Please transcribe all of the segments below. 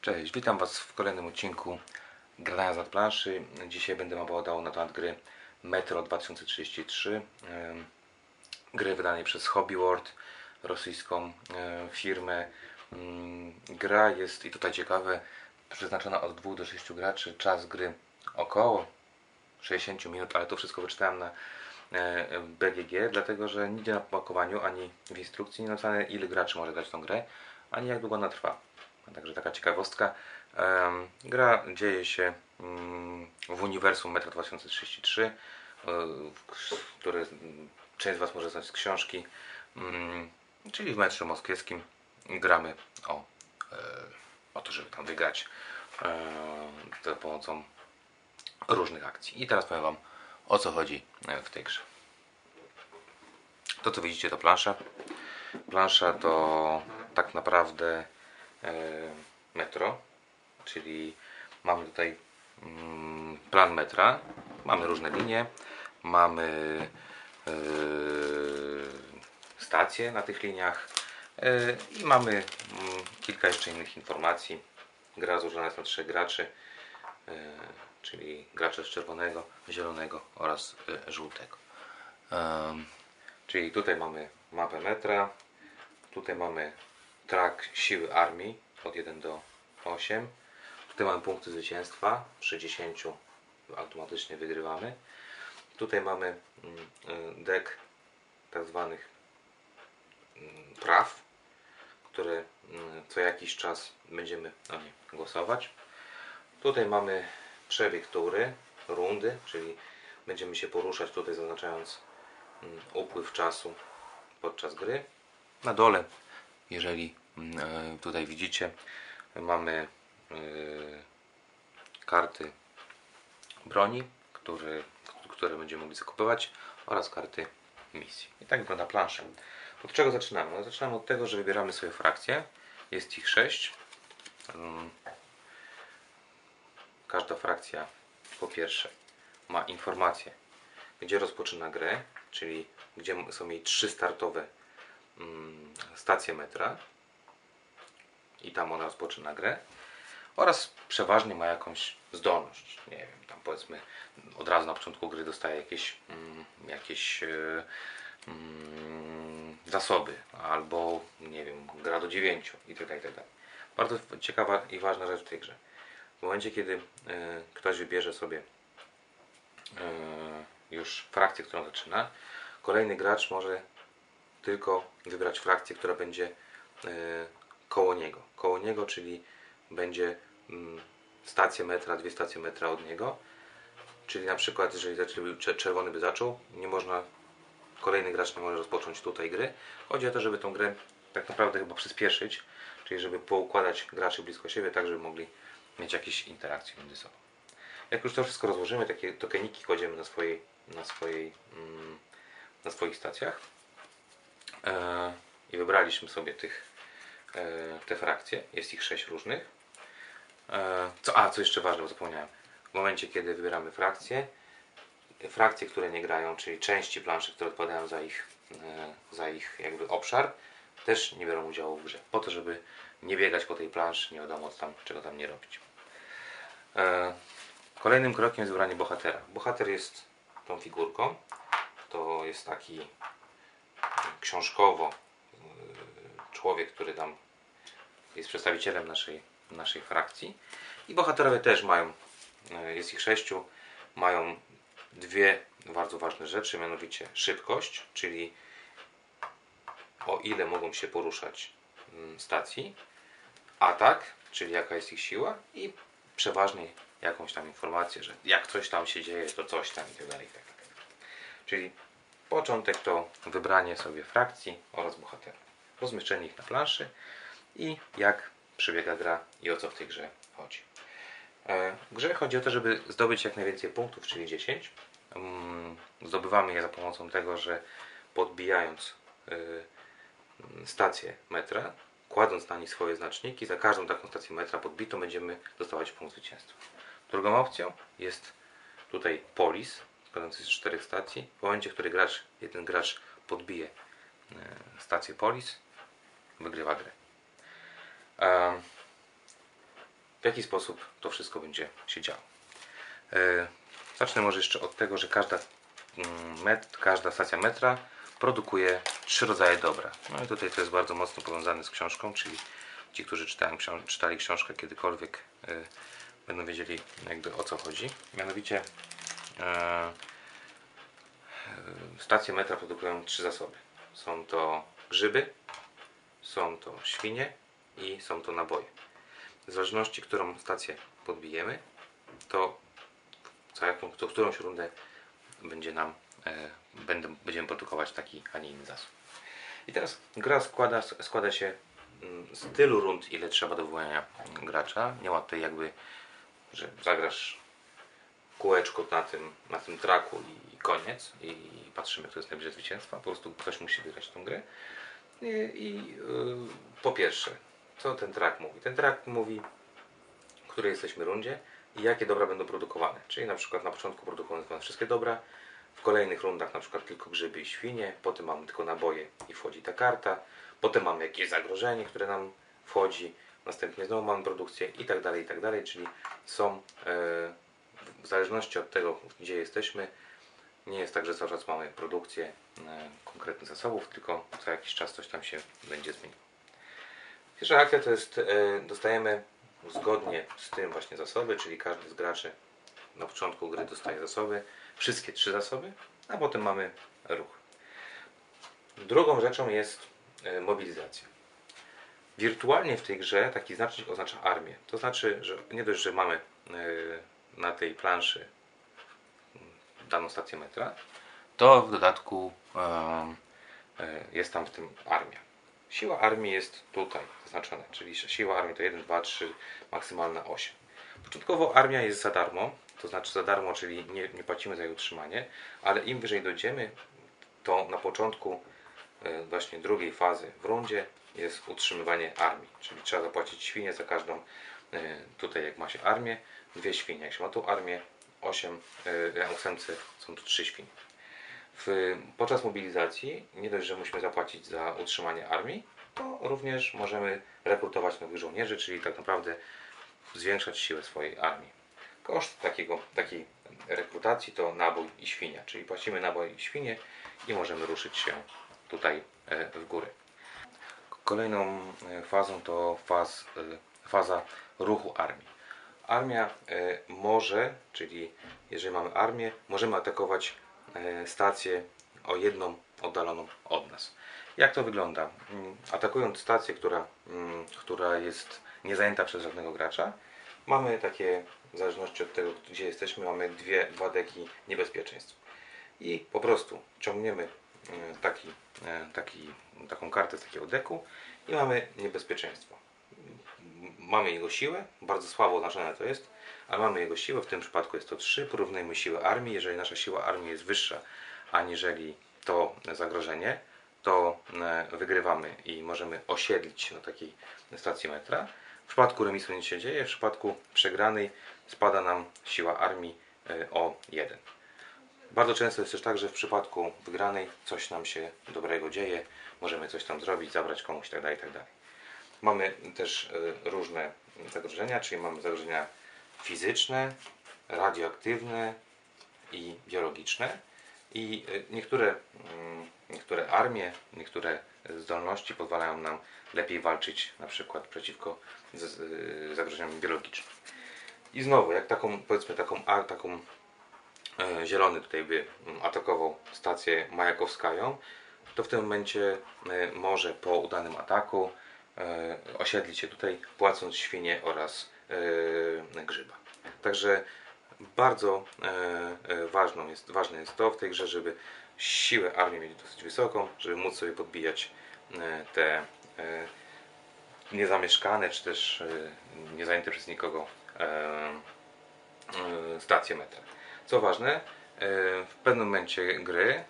Cześć, witam Was w kolejnym odcinku Grania z planszy. Dzisiaj będę opowiadał na temat gry Metro 2033. em, Gry wydanej przez Hobby World, rosyjską firmę. Mm, Gra jest, i tutaj ciekawe, przeznaczona od 2 do 6 graczy. Czas gry około 60 minut, ale to wszystko wyczytałem na e, BGG, dlatego że nigdzie na pakowaniu ani w instrukcji nie napisane ile graczy może w tą grę, ani jak długo ona trwa. Także taka ciekawostka. Gra dzieje się mm, w uniwersum Metro 2033, e, które mm, część z Was może znać z książki, mm, czyli w metrze moskiewskim gramy o, e, o to, żeby tam wygrać e, za pomocą różnych akcji. I teraz powiem Wam o co chodzi w tej grze. To co widzicie to plansza. Plansza to tak naprawdę metro, czyli mamy tutaj mm, plan metra, mamy różne linie, mamy e, stacje na tych liniach e, i mamy mm, kilka jeszcze innych informacji. Gra złożona jest na trzech graczy, e, czyli gracze z czerwonego, zielonego oraz e, żółtego. Czyli tutaj mamy mapę metra, tutaj mamy track siły armii od 1 do 8. Tutaj mamy punkty zwycięstwa, przy 10 automatycznie wygrywamy. Tutaj mamy mm, y, deck tak zwanych mm, praw, które mm, co jakiś czas będziemy na nie głosować. Tutaj mamy przebieg tury, rundy, czyli będziemy się poruszać tutaj zaznaczając upływ czasu podczas gry. Na dole, jeżeli tutaj widzicie, mamy e, karty broni, które, które będziemy mogli zakupywać oraz karty misji. I tak wygląda plansza. Od czego zaczynamy? No, zaczynamy od tego, że wybieramy sobie frakcje. Jest ich sześć. Mm. Każda frakcja po pierwsze ma informację, gdzie rozpoczyna grę, czyli gdzie są jej trzy startowe mm, stacje metra i tam ona rozpoczyna grę oraz przeważnie ma jakąś zdolność. Nie wiem, tam powiedzmy od razu na początku gry dostaje jakieś, mm, jakieś e, mm, zasoby albo nie wiem, gra do dziewięciu i tak dalej, i tak. Bardzo ciekawa i ważna rzecz w tej grze. W momencie, kiedy e, ktoś wybierze sobie e, już frakcję, którą zaczyna, kolejny gracz może tylko wybrać frakcję, która będzie koło niego. Koło niego, czyli będzie mm, stację metra, dwie stacje metra od niego. Czyli na przykład, jeżeli czerwony by zaczął, nie można, kolejny gracz nie może rozpocząć tutaj gry. Chodzi o to, żeby tą grę tak naprawdę chyba przyspieszyć, czyli żeby poukładać graczy blisko siebie, tak żeby mogli mieć jakieś interakcje między sobą. Jak już to wszystko rozłożymy, takie tokeniki kładziemy na swojej, na swojej, mm, na swoich stacjach e, i wybraliśmy sobie tych, te frakcje. Jest ich sześć różnych. E, co, a, co jeszcze ważne, bo zapomniałem. W momencie, kiedy wybieramy frakcje, frakcje, które nie grają, czyli części planszy, które odpowiadają za ich, e, za ich jakby obszar, też nie biorą udziału w grze. Po to, żeby nie biegać po tej planszy, nie wiadomo tam, czego tam nie robić. E, Kolejnym krokiem jest wybranie bohatera. Bohater jest tą figurką. To jest taki książkowo człowiek, który tam jest przedstawicielem naszej, naszej frakcji. I bohaterowie też mają, y, jest ich sześciu, mają dwie bardzo ważne rzeczy, mianowicie szybkość, czyli o ile mogą się poruszać mm, stacji, atak, czyli jaka jest ich siła i przeważnie jakąś tam informację, że jak coś tam się dzieje, to coś tam i tak dalej. tak. Czyli początek to wybranie sobie frakcji oraz bohaterów, rozmieszczenie ich na planszy i jak przebiega gra i o co w tej grze chodzi. E, W grze chodzi o to, żeby zdobyć jak najwięcej punktów, czyli 10. Mm, Zdobywamy je za pomocą tego, że podbijając y, stację metra, kładąc na nich swoje znaczniki, za każdą taką stację metra podbitą będziemy dostawać punkt zwycięstwa. Drugą opcją jest tutaj polis, składający z czterech stacji. W momencie, w którym gracz, jeden gracz podbije e, stację polis, wygrywa. Em, w jaki sposób to wszystko będzie się działo. E, zacznę może jeszcze od tego, że każda, mm, met, każda stacja metra produkuje trzy rodzaje dobra. No i tutaj to jest bardzo mocno powiązane z książką, czyli ci, którzy czytałem, czytali książkę kiedykolwiek, y, będą wiedzieli jakby o co chodzi. Mianowicie e, stacje metra produkują trzy zasoby. Są to grzyby, są to świnie i są to naboje. W zależności, którą stację podbijemy, to co jaką, to którąś rundę będzie nam, e, będę, będziemy produkować taki, a nie inny zasób. I teraz gra składa, składa się mm, z tylu rund, ile trzeba do wywołania gracza. Nie ma tutaj jakby, że zagrasz kółeczko na tym, na tym traku i koniec i patrzymy, kto jest najbliżej zwycięstwa. Po prostu ktoś musi wygrać tą grę. I, yy, po pierwsze, co ten track mówi? Ten track mówi, w której jesteśmy rundzie i jakie dobra będą produkowane. Czyli na przykład na początku produkowane wszystkie dobra, w kolejnych rundach na przykład tylko grzyby i świnie, potem mamy tylko naboje i wchodzi ta karta, potem mamy jakieś zagrożenie, które nam wchodzi, następnie znowu mamy produkcję i tak dalej, i tak dalej, czyli są yy, w zależności od tego, gdzie jesteśmy, nie jest tak, że cały czas mamy produkcję e, konkretnych zasobów, tylko co jakiś czas coś tam się będzie zmieniło. Pierwsza akcja to jest, e, dostajemy zgodnie z tym właśnie zasoby, czyli każdy z graczy na początku gry dostaje zasoby, wszystkie trzy zasoby, a potem mamy ruch. Drugą rzeczą jest e, mobilizacja. Wirtualnie w tej grze taki znacznik oznacza armię. To znaczy, że nie dość, że mamy na tej planszy daną stację metra, to w dodatku e, jest tam w tym armia. Siła armii jest tutaj zaznaczona, czyli siła armii to 1, 2, 3, maksymalna 8. Początkowo armia jest za darmo, to znaczy za darmo, czyli nie, nie płacimy za jej utrzymanie, ale im wyżej dojdziemy, to na początku e, właśnie drugiej fazy w rundzie jest utrzymywanie armii, czyli trzeba zapłacić świnie za każdą, e, tutaj jak ma się armię, dwie świnie. Jak się ma tu armię, 8, na e, ósemce są tu 3 świnie. W, podczas mobilizacji nie dość, że musimy zapłacić za utrzymanie armii, to również możemy rekrutować nowych żołnierzy, czyli tak naprawdę zwiększać siłę swojej armii. Koszt takiego, takiej rekrutacji to nabój i świnia, czyli płacimy nabój i świnie i możemy ruszyć się tutaj e, w górę. Kolejną e, fazą to faz, faza ruchu armii armia e, może, czyli jeżeli mamy armię, możemy atakować e, stację o jedną oddaloną od nas. Jak to wygląda? Mm, atakując stację, która, mm, która jest niezajęta przez żadnego gracza, mamy takie, w zależności od tego, gdzie jesteśmy, mamy dwie, dwa deki niebezpieczeństw. I po prostu ciągniemy e, taki, taki, taką kartę z takiego deku i mamy niebezpieczeństwo mamy jego siłę, bardzo słabo oznaczone to jest, ale mamy jego siłę, w tym przypadku jest to 3, porównajmy siłę armii, jeżeli nasza siła armii jest wyższa aniżeli to zagrożenie, to e, wygrywamy i możemy osiedlić na takiej stacji metra. W przypadku remisu nic się dzieje, w przypadku przegranej spada nam siła armii e, o 1. Bardzo często jest też tak, że w przypadku wygranej coś nam się dobrego dzieje, możemy coś tam zrobić, zabrać komuś itd. Tak itd. Mamy też e, różne zagrożenia, czyli mamy zagrożenia fizyczne, radioaktywne i biologiczne. I e, niektóre, mm, niektóre armie, niektóre zdolności pozwalają nam lepiej walczyć na przykład przeciwko e, zagrożeniom biologicznym. I znowu, jak taką, powiedzmy taką, a, taką zielony tutaj by mm, atakował stację majakowskają, to w tym momencie może po udanym ataku E, osiedlić się tutaj, płacąc świnie oraz e, grzyba. Także bardzo e, ważną jest, ważne jest to w tej grze, żeby siłę armii mieć dosyć wysoką, żeby móc sobie podbijać te niezamieszkane, czy też niezajęte przez nikogo stacje metra. Co ważne, w pewnym momencie gry,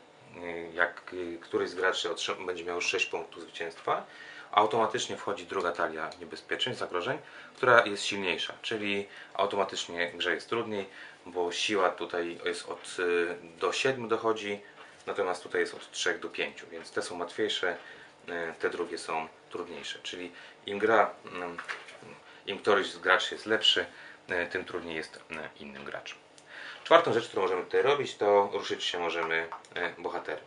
jak któryś z graczy będzie miał 6 punktów zwycięstwa, automatycznie wchodzi druga talia niebezpieczeń, zagrożeń, która jest silniejsza, czyli automatycznie grze jest trudniej, bo siła tutaj jest od y, do 7 dochodzi, natomiast tutaj jest od 3 do 5, więc te są łatwiejsze, y, te drugie są trudniejsze, czyli im gra, mm, im któryś z graczy jest lepszy, tym trudniej jest innym graczom. Czwartą rzecz, którą możemy tutaj robić, to ruszyć się możemy bohaterem.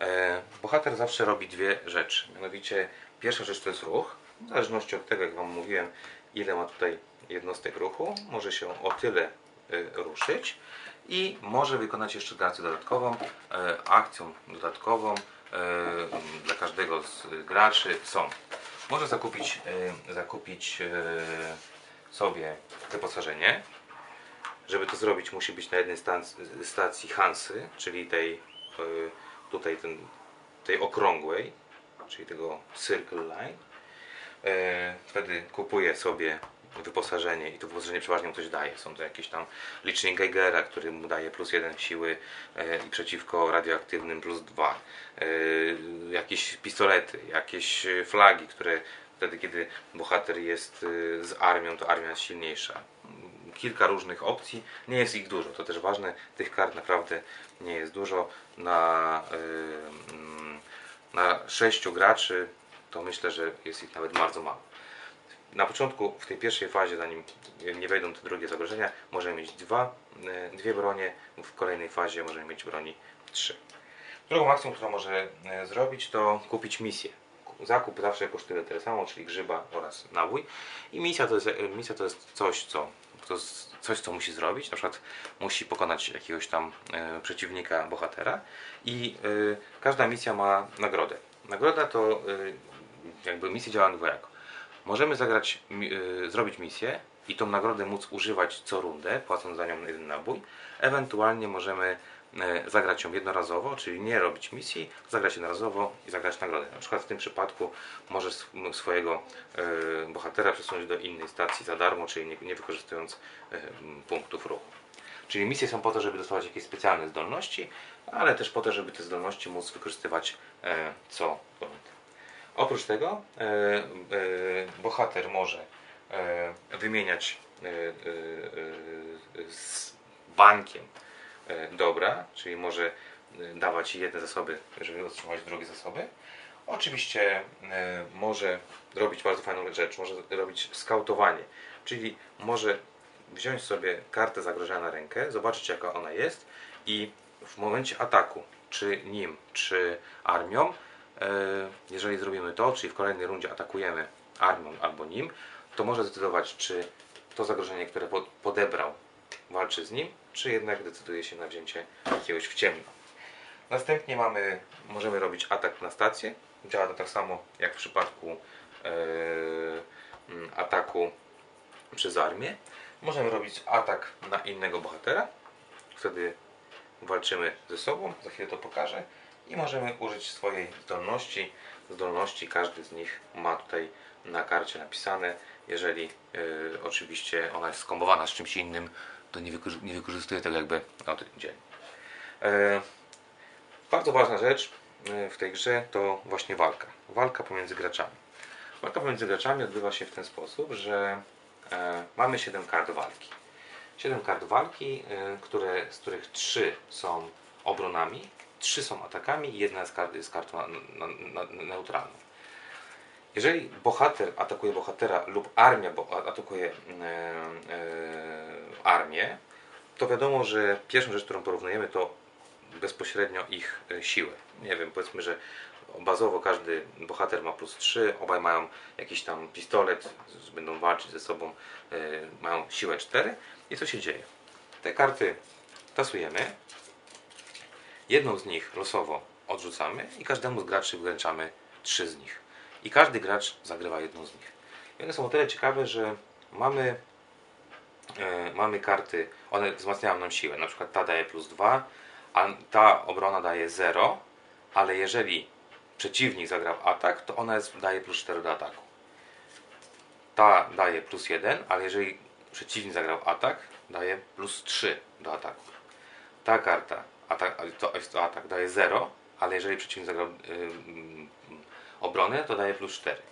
E, Bohater zawsze robi dwie rzeczy. Mianowicie pierwsza rzecz to jest ruch. W zależności od tego, jak Wam mówiłem, ile ma tutaj jednostek ruchu, może się o tyle e, ruszyć i może wykonać jeszcze akcję dodatkową. E, Akcją dodatkową e, dla każdego z graczy są. Może zakupić, e, zakupić sobie wyposażenie. Żeby to zrobić, musi być na jednej stacji, Hansy, czyli tej tutaj ten, tej okrągłej, czyli tego Circle Line. E, Wtedy kupuje sobie wyposażenie i to wyposażenie przeważnie mu coś daje. Są to jakieś tam licznik Geigera, który mu daje plus jeden siły e, i przeciwko radioaktywnym plus dwa. E, Jakieś pistolety, jakieś flagi, które wtedy kiedy bohater jest z armią, to armia jest silniejsza. Kilka różnych opcji, nie jest ich dużo, to też ważne, tych kart naprawdę nie jest dużo. Na, mm, na sześciu graczy to myślę, że jest ich nawet bardzo mało. Na początku, w tej pierwszej fazie, zanim nie wejdą te drugie zagrożenia, możemy mieć dwa, e, dwie bronie, w kolejnej fazie możemy mieć broni trzy. Drugą akcją, którą może e, zrobić, to kupić misję. Zakup zawsze kosztuje tyle samo, czyli grzyba oraz nabój. I misja to jest, e, misja to jest coś, co, to coś, co musi zrobić. Na przykład musi pokonać jakiegoś tam e, przeciwnika, bohatera. I e, każda misja ma nagrodę. Nagroda to e, jakby misja działa dwojako. Możemy zagrać, zrobić misję i tą nagrodę móc używać co rundę, płacąc za nią jeden nabój. Ewentualnie możemy zagrać ją jednorazowo, czyli nie robić misji, zagrać jednorazowo i zagrać nagrodę. Na przykład w tym przypadku możesz sw- swojego e, bohatera przesunąć do innej stacji za darmo, czyli nie, wykorzystując e, punktów ruchu. Czyli misje są po to, żeby dostawać jakieś specjalne zdolności, ale też po to, żeby te zdolności móc wykorzystywać e, co rundę. Oprócz tego e, e, bohater może e, wymieniać e, e, e, z bankiem e, dobra, czyli może e, dawać jedne zasoby, żeby otrzymać drugie zasoby. Oczywiście e, może robić bardzo fajną rzecz, może robić skautowanie, czyli może wziąć sobie kartę zagrożenia na rękę, zobaczyć jaka ona jest i w momencie ataku, czy nim, czy armią, e, jeżeli zrobimy to, czyli w kolejnej rundzie atakujemy armią albo nim, to może zdecydować, czy to zagrożenie, które po- podebrał, walczy z nim, czy jednak decyduje się na wzięcie jakiegoś w ciemno. Następnie mamy, możemy robić atak na stację. Działa to tak samo jak w przypadku e, mm, ataku przez armię. Możemy robić atak na innego bohatera. Wtedy walczymy ze sobą, za chwilę to pokażę. I możemy użyć swojej zdolności. Zdolności każdy z nich ma tutaj na karcie napisane. Jeżeli e, oczywiście ona jest skombowana z czymś innym, to nie, wykorzy- nie wykorzystuje tego jakby oddzielnie. E, bardzo ważna rzecz e, w tej grze to właśnie walka. Walka pomiędzy graczami. Walka pomiędzy graczami odbywa się w ten sposób, że e, mamy 7 kart walki. 7 kart walki, e, które, z których 3 są obronami, 3 są atakami i jedna z kart jest kartą na, na, na, neutralną. Jeżeli bohater atakuje bohatera lub armia bo, atakuje e, e, armię, to wiadomo, że pierwszą rzecz, którą porównujemy, to bezpośrednio ich e, siłę. Nie wiem, powiedzmy, że bazowo każdy bohater ma plus 3, obaj mają jakiś tam pistolet, będą walczyć ze sobą, e, mają siłę 4. I co się dzieje? Te karty tasujemy, jedną z nich losowo odrzucamy i każdemu z graczy wręczamy trzy z nich. I każdy gracz zagrywa jedną z nich. I one są o tyle ciekawe, że mamy e, mamy karty, one wzmacniają nam siłę. Na przykład ta daje plus 2, a ta obrona daje 0, ale jeżeli przeciwnik zagrał atak, to ona jest, daje plus 4 do ataku. Ta daje plus 1, ale jeżeli przeciwnik zagrał atak, daje plus 3 do ataku. Ta karta, atak, to to atak, daje 0, ale jeżeli przeciwnik zagrał ym, obronę, to daje plus 4.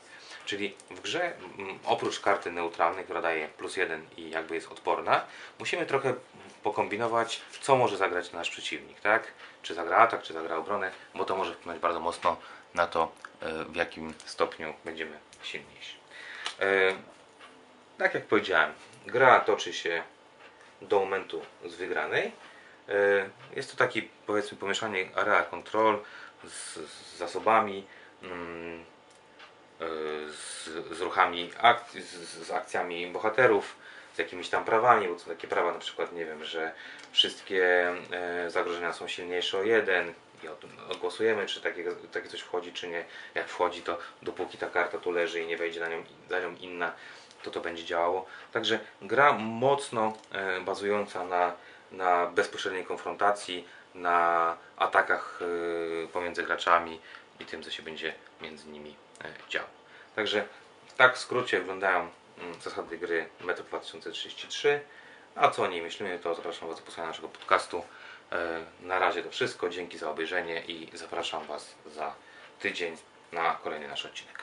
Czyli w grze, mm, oprócz karty neutralnej, która daje plus 1 i jakby jest odporna, musimy trochę pokombinować, co może zagrać nasz przeciwnik, tak? Czy zagra atak, czy zagra obronę, bo to może wpłynąć bardzo mocno na to, e, w jakim stopniu będziemy silniejsi. E, tak jak powiedziałem, gra toczy się do momentu z wygranej. E, Jest to taki powiedzmy pomieszanie area control z, zasobami, z, z ruchami, z, z akcjami bohaterów, z jakimiś tam prawami, bo są takie prawa na przykład, nie wiem, że wszystkie e, zagrożenia są silniejsze o jeden i o tym ogłosujemy, czy takie, takie coś wchodzi, czy nie. Jak wchodzi, to dopóki ta karta tu leży i nie wejdzie na nią, za nią inna, to to będzie działało. Także gra mocno e, bazująca na, na bezpośredniej konfrontacji, na atakach e, pomiędzy graczami i tym, co się będzie między nimi e, działo. Także tak w skrócie wyglądają mm, zasady gry Metro 2033. A co o niej myślimy, to zapraszam Was do posłuchania naszego podcastu. E, Na razie to wszystko. Dzięki za obejrzenie i zapraszam Was za tydzień na kolejny nasz odcinek.